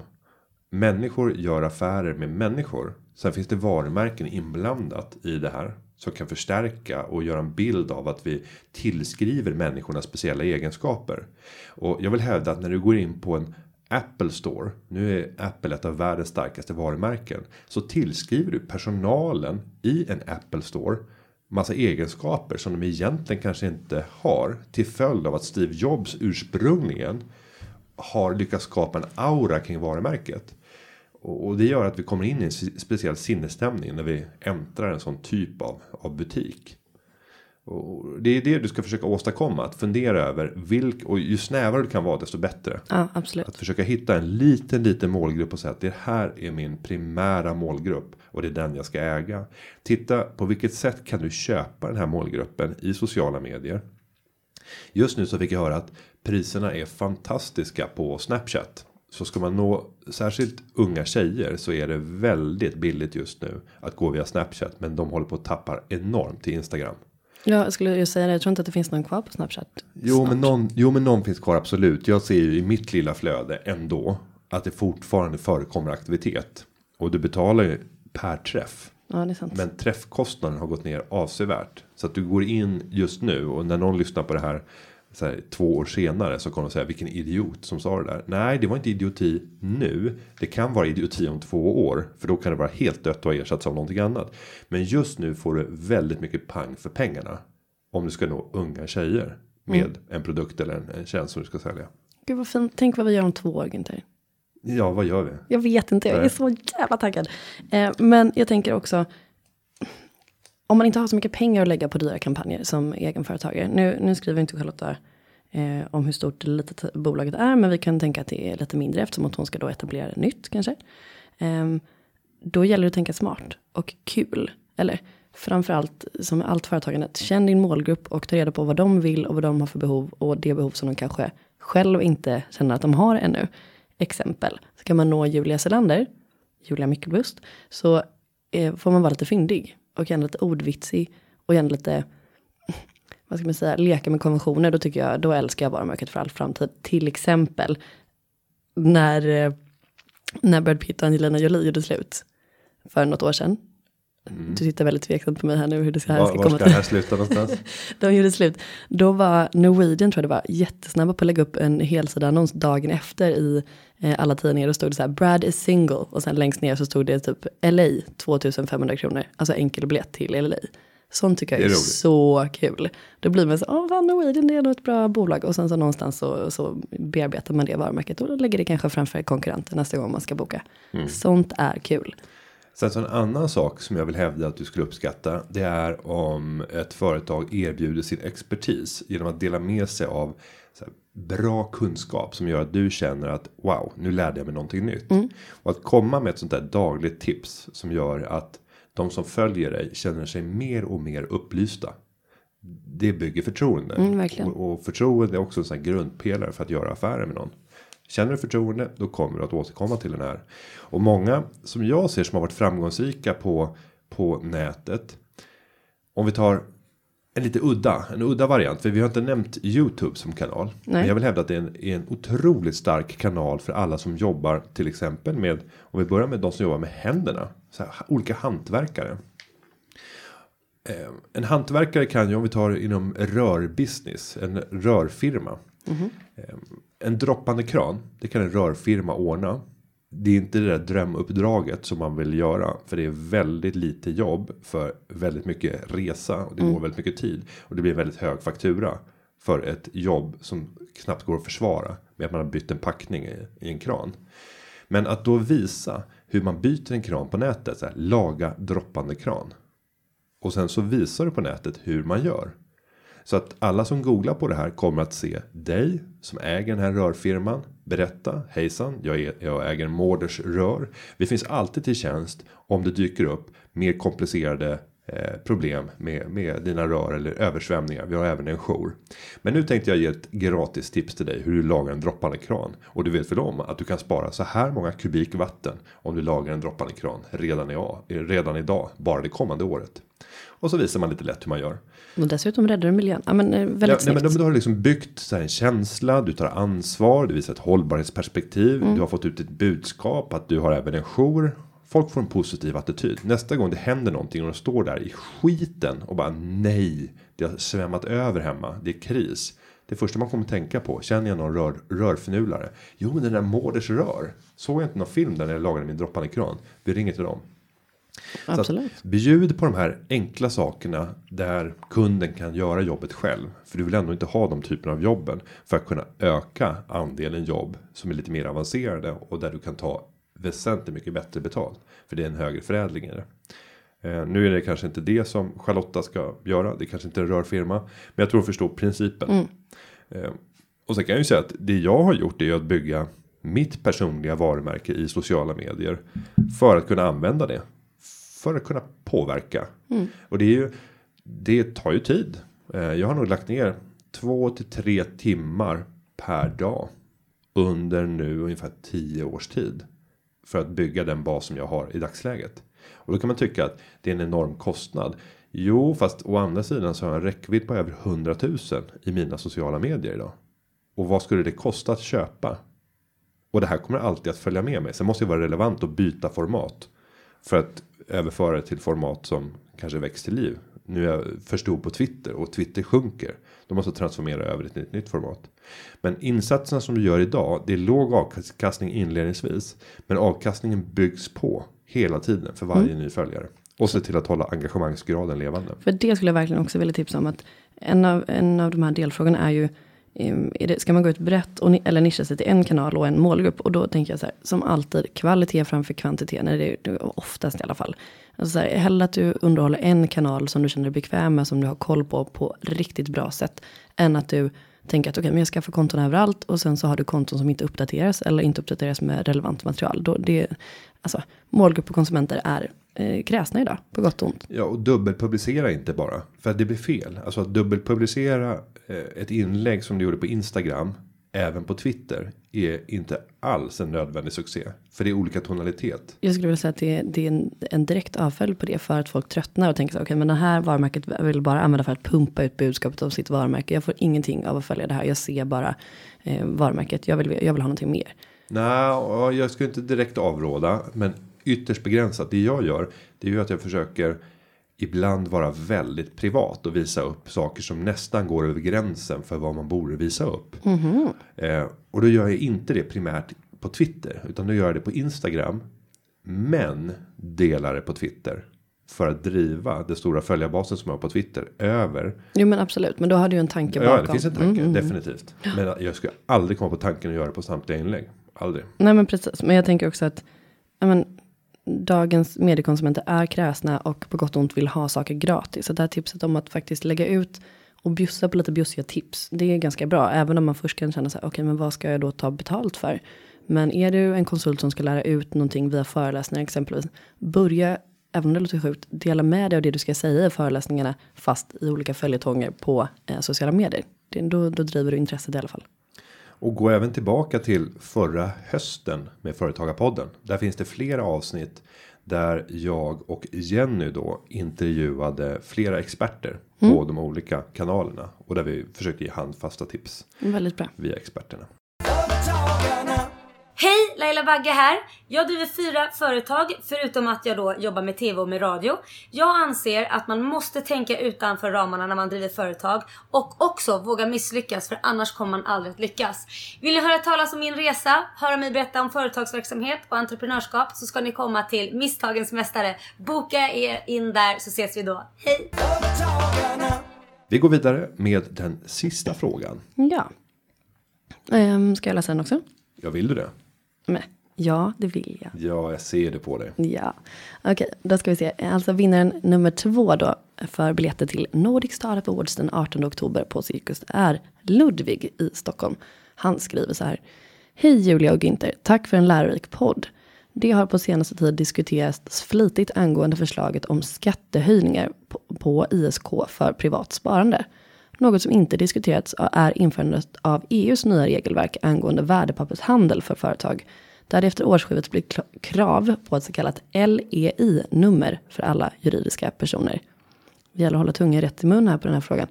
Människor gör affärer med människor. Sen finns det varumärken inblandat i det här. Som kan förstärka och göra en bild av att vi tillskriver människorna speciella egenskaper. Och jag vill hävda att när du går in på en Apple Store. Nu är Apple ett av världens starkaste varumärken. Så tillskriver du personalen i en Apple Store. Massa egenskaper som de egentligen kanske inte har. Till följd av att Steve Jobs ursprungligen har lyckats skapa en aura kring varumärket. Och och det gör att vi kommer in i en speciell sinnesstämning när vi äntrar en sån typ av, av butik. Och det är det du ska försöka åstadkomma. Att fundera över vilk och ju snävare du kan vara desto bättre. Ja, absolut. Att försöka hitta en liten liten målgrupp och säga att det här är min primära målgrupp. Och det är den jag ska äga. Titta på vilket sätt kan du köpa den här målgruppen i sociala medier. Just nu så fick jag höra att priserna är fantastiska på Snapchat. Så ska man nå särskilt unga tjejer så är det väldigt billigt just nu att gå via Snapchat. Men de håller på att tappa enormt till Instagram. Ja, jag skulle ju säga det. Jag tror inte att det finns någon kvar på Snapchat. Jo men, någon, jo men någon finns kvar absolut. Jag ser ju i mitt lilla flöde ändå. Att det fortfarande förekommer aktivitet. Och du betalar ju per träff. Ja, det är sant. Men träffkostnaden har gått ner avsevärt. Så att du går in just nu och när någon lyssnar på det här. Så här, två år senare så kommer de säga vilken idiot som sa det där. Nej, det var inte idioti nu. Det kan vara idioti om två år. För då kan det vara helt dött och ersatts av någonting annat. Men just nu får du väldigt mycket pang för pengarna. Om du ska nå unga tjejer. Med en produkt eller en, en tjänst som du ska sälja. Gud vad fint. Tänk vad vi gör om två år, Günther. Ja, vad gör vi? Jag vet inte, jag är Nej. så jävla taggad. Eh, men jag tänker också, om man inte har så mycket pengar att lägga på dyra kampanjer som egenföretagare. Nu, nu skriver inte Charlotta eh, om hur stort eller litet bolaget är, men vi kan tänka att det är lite mindre eftersom att hon ska då etablera nytt kanske. Eh, då gäller det att tänka smart och kul. Eller framförallt som med allt företagandet, känn din målgrupp och ta reda på vad de vill och vad de har för behov och det behov som de kanske själv inte känner att de har ännu. Exempel, så kan man nå Julia Selander, Julia Mickelbust, så eh, får man vara lite fyndig och gärna lite ordvitsig och gärna lite, vad ska man säga, leka med konventioner. Då tycker jag, då älskar jag varumärket för all framtid. Till exempel när, eh, när Brad Pitt och Angelina Jolie gjorde slut för något år sedan. Du tittar väldigt tveksamt på mig här nu hur det ska, här Var, ska var komma ska till. det här sluta någonstans? De gjorde slut. Då var Norwegian tror jag det var jättesnabba på att lägga upp en helsida annons dagen efter i alla tidningar. Då stod det så här Brad is single och sen längst ner så stod det typ LA 2500 kronor. Alltså enkel biljett till LA. Sånt tycker jag är, är så kul. Då blir man så, åh vad Norwegian det är nog ett bra bolag. Och sen så någonstans så, så bearbetar man det varumärket och lägger det kanske framför konkurrenter nästa gång man ska boka. Mm. Sånt är kul. Sen så en annan sak som jag vill hävda att du skulle uppskatta. Det är om ett företag erbjuder sin expertis genom att dela med sig av bra kunskap som gör att du känner att wow, nu lärde jag mig någonting nytt. Och att komma med ett sånt där dagligt tips som gör att de som följer dig känner sig mer och mer upplysta. Det bygger förtroende. Mm. Och, och förtroende är också en sån här grundpelare för att göra affärer med någon. Känner du förtroende då kommer du att återkomma till den här. Och många som jag ser som har varit framgångsrika på, på nätet. Om vi tar en lite udda, en udda variant. För vi har inte nämnt YouTube som kanal. Men jag vill hävda att det är en, är en otroligt stark kanal för alla som jobbar till exempel med. Om vi börjar med de som jobbar med händerna. Så här, olika hantverkare. Eh, En hantverkare kan ju om vi tar inom rörbusiness, en rörfirma. Eh, En droppande kran, det kan en rörfirma ordna. Det är inte det där drömuppdraget som man vill göra. För det är väldigt lite jobb för väldigt mycket resa. Och det går väldigt mycket tid. Och det blir väldigt hög faktura. För ett jobb som knappt går att försvara. Med att man har bytt en packning i, i en kran. Men att då visa hur man byter en kran på nätet. Så här, laga droppande kran. Och sen så visar du på nätet hur man gör. Så att alla som googlar på det här kommer att se dig som äger den här rörfirman. Berätta hejsan, jag, är, jag äger Mårders rör. Vi finns alltid till tjänst om det dyker upp mer komplicerade eh, problem med, med dina rör eller översvämningar. Vi har även en jour. Men nu tänkte jag ge ett gratis tips till dig hur du lagar en droppande kran. Och du vet väl om att du kan spara så här många kubik vatten om du lagar en droppande kran redan, i, redan idag, bara det kommande året. Och så visar man lite lätt hur man gör. Och dessutom räddar du miljön. Ja, men, eh, väldigt Ja, nej, men då har du liksom byggt så här en känsla, du tar ansvar, du visar ett hållbarhetsperspektiv, Mm. du har fått ut ett budskap att du har även en jour. Folk får en positiv attityd. Nästa gång det händer någonting och de står där i skiten och bara nej, det har svämmat över hemma, det är kris. Det första man kommer tänka på, känner jag någon rör, rörförnulare? Jo, men den där Mårders rör. Såg jag inte någon film där när jag lagade min droppande kran? Vi ringer till dem. Så att Absolut. bjud på de här enkla sakerna där kunden kan göra jobbet själv. För du vill ändå inte ha de typerna av jobben för att kunna öka andelen jobb som är lite mer avancerade och där du kan ta väsentligt mycket bättre betalt. För det är en högre förädling i det. Eh, nu är det kanske inte det som Charlotta ska göra. Det kanske inte en rörfirma. Men jag tror att förstå principen. Eh, och sen kan jag ju säga att det jag har gjort är att bygga mitt personliga varumärke i sociala medier. För att kunna använda det. För att kunna påverka. Och det är ju. Det tar ju tid. Eh, Jag har nog lagt ner två till tre timmar per dag. Under nu ungefär tio års tid. För att bygga den bas som jag har i dagsläget. Och då kan man tycka att det är en enorm kostnad. Jo, fast å andra sidan så har jag en räckvidd på över 100 000 i mina sociala medier idag. Och vad skulle det kosta att köpa? Och det här kommer alltid att följa med mig. Sen måste det vara relevant att byta format. För att överföra det till format som kanske väcks till liv. Nu är jag för stor på Twitter och Twitter sjunker. Då måste jag transformera över till ett nytt format. Men insatserna som du gör idag. Det är låg avkastning inledningsvis. Men avkastningen byggs på hela tiden för varje ny följare. Och se till att hålla engagemangsgraden levande. För det skulle jag verkligen också vilja tipsa om. att En av, en av de här delfrågorna är ju. Är det, ska man gå ut brett och, eller nischa sig till en kanal och en målgrupp? Och då tänker jag så här. Som alltid kvalitet framför kvantitet. När är- det är oftast i alla fall. Alltså så här, hellre att du underhåller en kanal som du känner dig bekväm med. Som du har koll på på riktigt bra sätt. Än att du tänker att okej men jag skaffar konton överallt. Och sen så har du konton som inte uppdateras. Eller inte uppdateras med relevant material. Då det, alltså, målgrupp och konsumenter är eh, kräsna idag. På gott och ont. Ja, och dubbelpublicera inte bara. För att det blir fel. Alltså att dubbelpublicera eh, ett inlägg som du gjorde på Instagram. Även på Twitter. Är inte alls en nödvändig succé. För det är olika tonalitet. Jag skulle vilja säga att det, det är en, en direkt avföljd på det för att folk tröttnar och tänker så okej men det här varumärket vill bara använda för att pumpa ut budskapet av sitt varumärke. Jag får ingenting av att följa det här. Jag ser bara eh, varumärket. Jag vill, jag vill ha någonting mer. Nej, jag ska inte direkt avråda. Men ytterst begränsat. Det jag gör. Det är ju att jag försöker. Ibland vara väldigt privat. Och visa upp saker som nästan går över gränsen. För vad man borde visa upp. Eh, och då gör jag inte det primärt på Twitter. Utan då gör jag det på Instagram. Men delar det på Twitter. För att driva det stora följarbasen som jag har på Twitter. Över. Jo men absolut, men då har du en tanke bakom. Ja det finns en tanke. Definitivt. Men jag skulle aldrig komma på tanken att göra det på samtliga inlägg. Aldrig. Nej men precis, men jag tänker också att men, dagens mediekonsumenter är kräsna och på gott och ont vill ha saker gratis. Så det här tipset om att faktiskt lägga ut och bjussa på lite bjussiga tips. Det är ganska bra, även om man först kan känna så här, okej men vad ska jag då ta betalt för? Men är du en konsult som ska lära ut någonting via föreläsningar exempelvis, börja, även om det låter sjukt, dela med dig av det du ska säga i föreläsningarna, fast i olika följetonger på eh, sociala medier. Det, då, då driver du intresset i alla fall. Och gå även tillbaka till förra hösten med Företagarpodden. Där finns det flera avsnitt där jag och Jenny då intervjuade flera experter på de olika kanalerna och där vi försökte ge handfasta tips Väldigt bra. via experterna. Laila Bagge här. Jag driver fyra företag förutom att jag då jobbar med TV och med radio. Jag anser att man måste tänka utanför ramarna när man driver företag och också våga misslyckas för annars kommer man aldrig att lyckas. Vill ni höra talas om min resa, höra mig berätta om företagsverksamhet och entreprenörskap så ska ni komma till Misstagens Mästare. Boka er in där så ses vi då. Hej! Vi går vidare med den sista frågan. Ja. Um, ska jag läsa den också? Jag vill du det? Men, ja, det vill jag. Ja, jag ser det på dig. Ja, okej, då ska vi se. Alltså vinnaren nummer två då för biljetter till Nordic Startup Awards den 18 oktober på Cirkus är Ludvig i Stockholm. Han skriver så här. Hej Julia och Günther, tack för en lärorik podd. Det har på senaste tid diskuterats flitigt angående förslaget om skattehöjningar på ISK för privat sparande. Något som inte diskuterats är införandet av EUs nya regelverk angående värdepappershandel för företag. Där det efter årsskiftet blir krav på ett så kallat LEI-nummer för alla juridiska personer. Det gäller att hålla tungan rätt i mun här på den här frågan.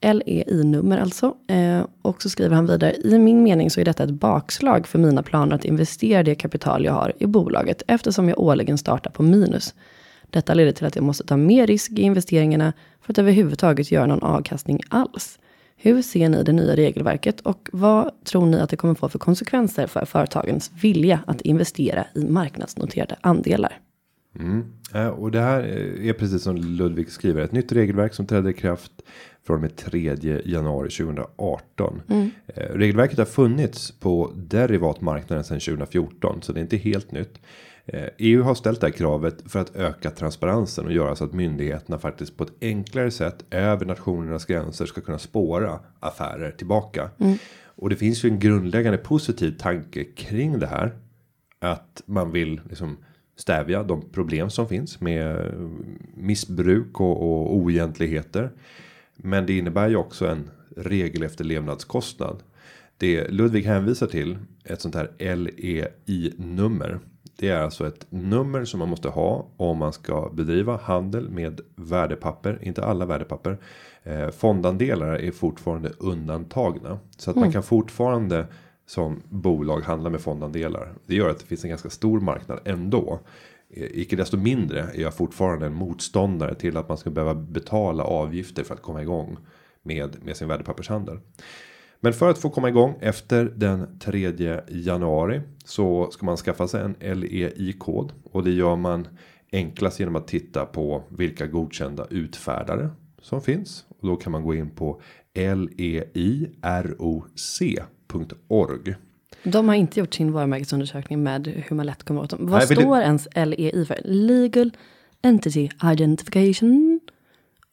LEI-nummer alltså. Eh, och så skriver han vidare. I min mening så är detta ett bakslag för mina planer att investera det kapital jag har i bolaget eftersom jag årligen startar på minus. Detta leder till att jag måste ta mer risk i investeringarna för att överhuvudtaget göra någon avkastning alls. Hur ser ni det nya regelverket och vad tror ni att det kommer få för konsekvenser för företagens vilja att investera i marknadsnoterade andelar? Eh, Och det här eh, är precis som Ludvig skriver ett nytt regelverk som trädde i kraft från och med 3 januari 2018. Eh, Regelverket har funnits på derivatmarknaden sedan 2014 så det är inte helt nytt. Eh, EU har ställt det här kravet för att öka transparensen och göra så att myndigheterna faktiskt på ett enklare sätt över nationernas gränser ska kunna spåra affärer tillbaka. Och det finns ju en grundläggande positiv tanke kring det här att man vill liksom stävja de problem som finns med missbruk och, och oegentligheter. Men det innebär ju också en regelefterlevnadskostnad. Det Ludvig hänvisar till ett sånt här LEI nummer. Det är alltså ett nummer som man måste ha om man ska bedriva handel med värdepapper, inte alla värdepapper. Eh, fondandelar är fortfarande undantagna så att man kan fortfarande som bolag handla med fondandelar. Det gör att det finns en ganska stor marknad ändå. Eh, Icke desto mindre är jag fortfarande en motståndare till att man ska behöva betala avgifter för att komma igång med med sin värdepappershandel. Men för att få komma igång efter den 3 januari så ska man skaffa sig en LEI-kod och det gör man enklast genom att titta på vilka godkända utfärdare som finns och då kan man gå in på leiroc.org. De har inte gjort sin varumärkesundersökning med hur man lätt kommer åt dem. Vad Nej, men det- står ens LEI för? Legal Entity Identification.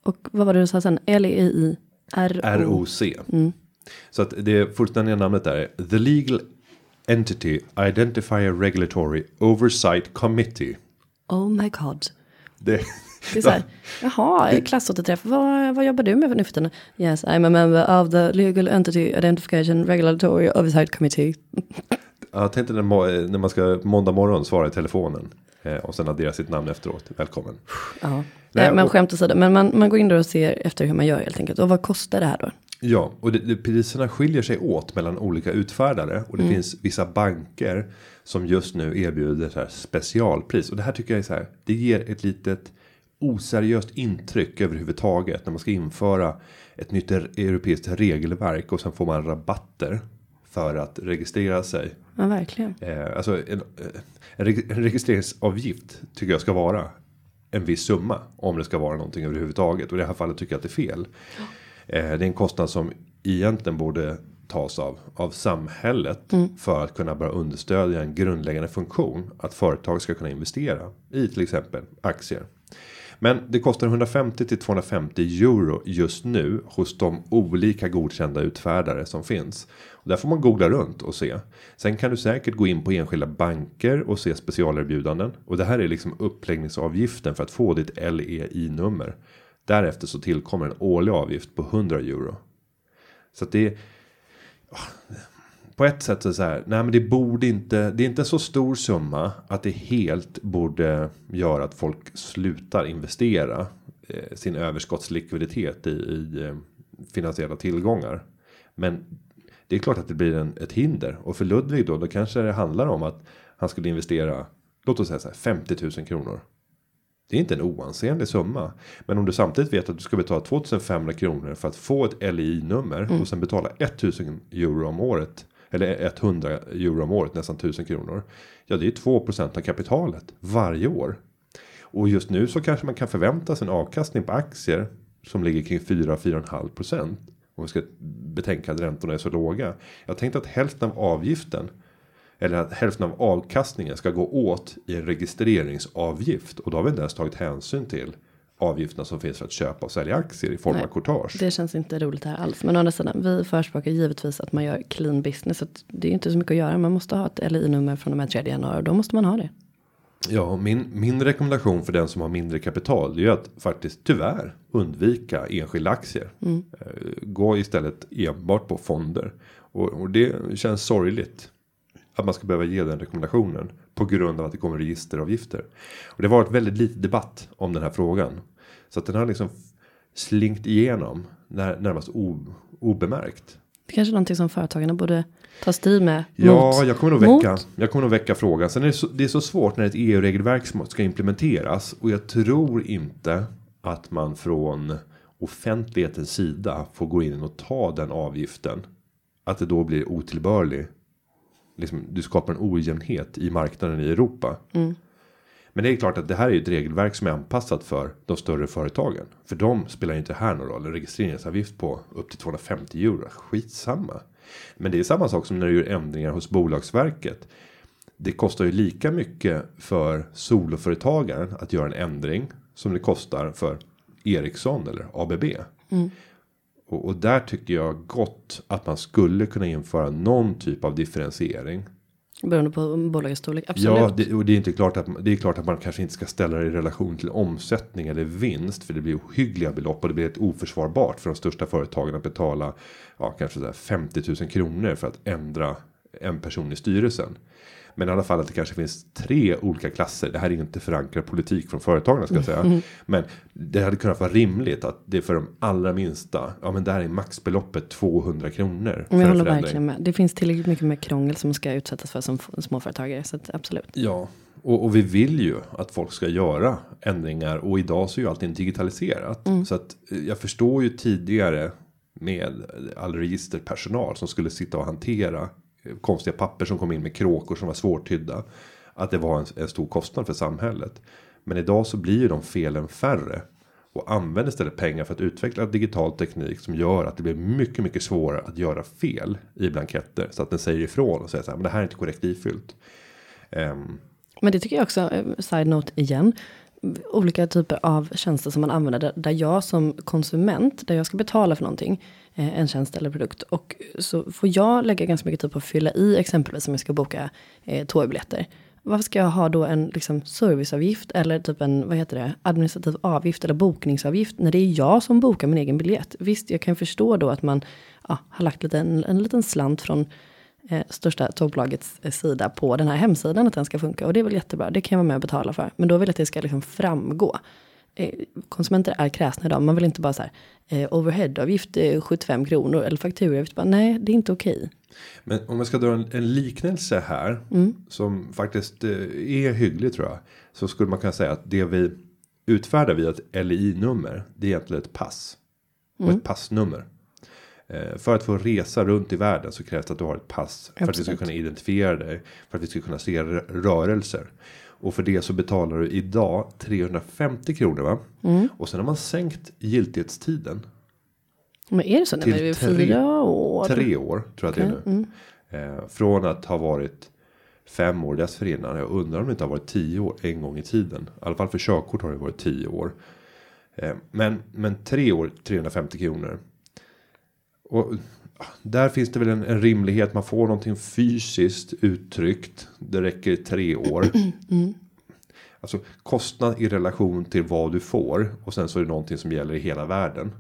Och vad var det du sa sen? LEI RO. ROC. Så att det fullständiga namnet är The Legal Entity Identifier Regulatory Oversight Committee. Oh my god. Det, Det är så här, jaha, klassåterträff, vad, vad jobbar du med nu för tiden? Yes, I'm a member of the Legal Entity Identification Regulatory Oversight Committee. jag tänkte när man ska måndag morgon svara i telefonen. Eh, Och sen addera sitt namn efteråt. Välkommen. Ja. Nej, men och- skämt åsido, men man, man går in där och ser efter hur man gör helt enkelt. Och vad kostar det här då? Ja, och det, det, priserna skiljer sig åt mellan olika utfärdare och det finns vissa banker som just nu erbjuder så här specialpris och det här tycker jag är så här. Det ger ett litet oseriöst intryck överhuvudtaget när man ska införa ett nytt europeiskt regelverk och sen får man rabatter för att registrera sig. Ja, verkligen. Eh, alltså en, eh, en reg- en registreringsavgift tycker jag ska vara en viss summa om det ska vara någonting överhuvudtaget och i det här fallet tycker jag att det är fel. Eh, det är en kostnad som egentligen borde tas av av samhället för att kunna börja understödja en grundläggande funktion att företag ska kunna investera i till exempel aktier. Men det kostar 150 till 250 euro just nu hos de olika godkända utfärdare som finns. Och där får man googla runt och se. Sen kan du säkert gå in på enskilda banker och se specialerbjudanden. Och det här är liksom uppläggningsavgiften för att få ditt LEI-nummer. Därefter så tillkommer en årlig avgift på 100 euro. Så att det är på ett sätt så så här. Nej, men det borde inte. Det är inte så stor summa att det helt borde göra att folk slutar investera eh, sin överskottslikviditet i, i eh, finansiella tillgångar. Men det är klart att det blir en, ett hinder och för Ludvig då, då kanske det handlar om att han skulle investera. Låt oss säga så här 50 000 kronor. Det är inte en oansenlig summa. Men om du samtidigt vet att du ska betala 2500 kronor för att få ett LI-nummer och sen betala 1000 euro om året. Eller 100 euro om året, nästan 1000 kronor. Ja, det är 2% av kapitalet varje år. Och just nu så kanske man kan förvänta sig en avkastning på aktier som ligger kring 4-4,5%. Om vi ska betänka att räntorna är så låga. Jag tänkte att hälften av avgiften eller att hälften av avkastningen ska gå åt i en registreringsavgift och då har vi inte ens tagit hänsyn till avgifterna som finns för att köpa och sälja aktier i form Nej, av courtage. Det känns inte roligt här alls. Men å andra sidan, vi förespråkar givetvis att man gör clean business. Så det är inte så mycket att göra. Man måste ha ett LI-nummer från och med 3 januari och då måste man ha det. Ja, min, min rekommendation för den som har mindre kapital. Det är ju att faktiskt tyvärr undvika enskilda aktier. Eh, Gå istället enbart på fonder. Och, och det känns sorgligt. Att man ska behöva ge den rekommendationen. På grund av att det kommer registeravgifter. Och det har varit väldigt lite debatt om den här frågan. Så att den har liksom slinkt igenom. När, närmast obemärkt. Det kanske är någonting som företagarna borde ta strid med. Ja, mot, jag kommer nog mot- väcka. Jag kommer nog väcka frågan. Sen är det så, det är så svårt när ett EU-regelverk som ska implementeras och jag tror inte att man från offentlighetens sida får gå in och ta den avgiften. Att det då blir otillbörlig. Liksom, du skapar en ojämnhet i marknaden i Europa. Men det är klart att det här är ju ett regelverk som är anpassat för de större företagen. För de spelar ju inte här någon roll. En registreringsavgift på upp till 250 euro. Skitsamma. Men det är samma sak som när du gör ändringar hos Bolagsverket. Det kostar ju lika mycket för soloföretagaren att göra en ändring. Som det kostar för Ericsson eller ABB. Och, och där tycker jag gott att man skulle kunna införa någon typ av differentiering. Beroende på bolagets storlek. Absolut. Ja, det, och det är inte klart att det är klart att man kanske inte ska ställa det i relation till omsättning eller vinst. För det blir ohyggliga belopp och det blir ett oförsvarbart för de största företagen att betala. Ja, kanske så här 50 000 kronor för att ändra en person i styrelsen. Men i alla fall att det kanske finns tre olika klasser. Det här är inte förankrad politik från företagarna ska jag säga. Men det hade kunnat vara rimligt att det är för de allra minsta. Ja, men där är maxbeloppet 200 kronor. Men jag håller verkligen med. Det finns tillräckligt mycket med krångel som ska utsättas för som småföretagare. Så att, absolut. Ja, och, och vi vill ju att folk ska göra ändringar och idag så är ju allting digitaliserat. Så att eh, jag förstår ju tidigare med all registerpersonal som skulle sitta och hantera konstiga papper som kom in med kråkor som var svårtydda. Att det var en, en stor kostnad för samhället. Men idag så blir ju de felen färre. Och använder istället pengar för att utveckla digital teknik som gör att det blir mycket, mycket svårare att göra fel i blanketter. Så att den säger ifrån och säger så här, men det här är inte korrekt ifyllt. Um. Men det tycker jag också, eh, side note igen. Olika typer av tjänster som man använder där, där jag som konsument, där jag ska betala för någonting, Eh, en tjänst eller produkt. Och så får jag lägga ganska mycket tid på att fylla i exempelvis om jag ska boka eh, tågbiljetter. Varför ska jag ha då en liksom, serviceavgift eller typ en vad heter det, administrativ avgift eller bokningsavgift när det är jag som bokar min egen biljett? Visst, jag kan förstå då att man ja, har lagt lite, en, en liten slant från eh, största tågbolagets eh, sida på den här hemsidan att den ska funka. Och det är väl jättebra, det kan jag vara med och betala för. Men då vill jag att det ska liksom framgå. Eh, konsumenter är kräsna idag, man vill inte bara så här, eh, overheadavgift eh, 75 kronor eller fakturavgift, bara, nej det är inte okej. Men om jag ska dra en, en liknelse här. Som faktiskt eh, är hygglig tror jag. Så skulle man kunna säga att det vi utfärdar via ett LI-nummer. Det är egentligen ett pass. Och ett passnummer. Eh, för att få resa runt i världen så krävs det att du har ett pass. För att vi ska Absolut. kunna identifiera dig. För att vi ska kunna se rörelser. Och för det så betalar du idag 350 kronor va? Och sen har man sänkt giltighetstiden. Men är det så? Till det tre- fyra år. Tre år tror jag att det är nu. Okej, Eh, från att ha varit fem år dessförinnan. Jag undrar om det inte har varit tio år en gång i tiden. I alla fall för körkort har det varit tio år. Eh, men, men tre år 350 kronor. Och där finns det väl en, en rimlighet. Man får någonting fysiskt uttryckt. Det räcker tre år. Alltså kostnad i relation till vad du får. Och sen så är det någonting som gäller i hela världen.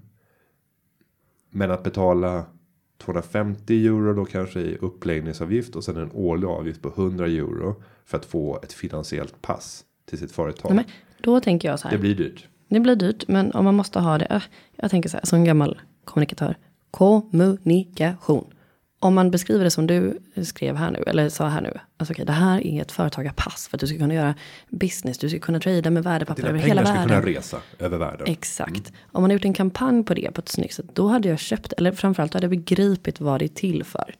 Men att betala 250 euro då kanske i uppläggningsavgift och sen en årlig avgift på 100 euro för att få ett finansiellt pass till sitt företag. Nej, då tänker jag så här. Det blir dyrt. Det blir dyrt, men om man måste ha det. Jag tänker så här, som gammal kommunikatör. Kommunikation. Om man beskriver det som du skrev här nu, eller sa här nu. Alltså okej, det här är ett företagarpass för att du ska kunna göra business. Du ska kunna trada med värdepapper Dina över pengar hela ska världen. kunna resa över världen. Exakt. Om man har gjort en kampanj på det på ett snyggt sätt. Då hade jag köpt, eller framförallt hade jag begripit vad det är till för.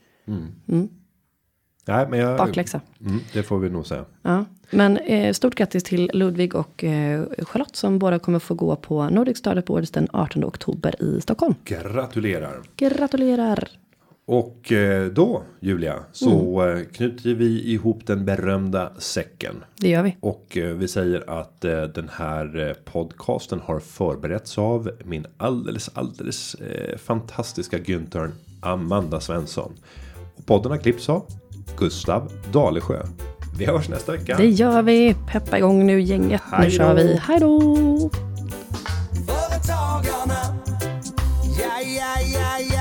Nej, men jag, Bakläxa. Mm, det får vi nog säga. Ja. Men eh, stort grattis till Ludvig och eh, Charlotte som båda kommer få gå på Nordic Startup Awards den 18 oktober i Stockholm. Gratulerar. Gratulerar! Och eh, då Julia så Mm. eh, knyter vi ihop den berömda säcken. Det gör vi. Och eh, vi säger att eh, den här podcasten har förberetts av min alldeles alldeles fantastiska Günther Amanda Svensson. Och podden har klippts av Gustav Dalesjö. Vi hörs nästa vecka. Det gör vi. Peppa igång nu gänget. Hej nu kör vi. Hej då! Företagarna. Ja, ja, ja, ja.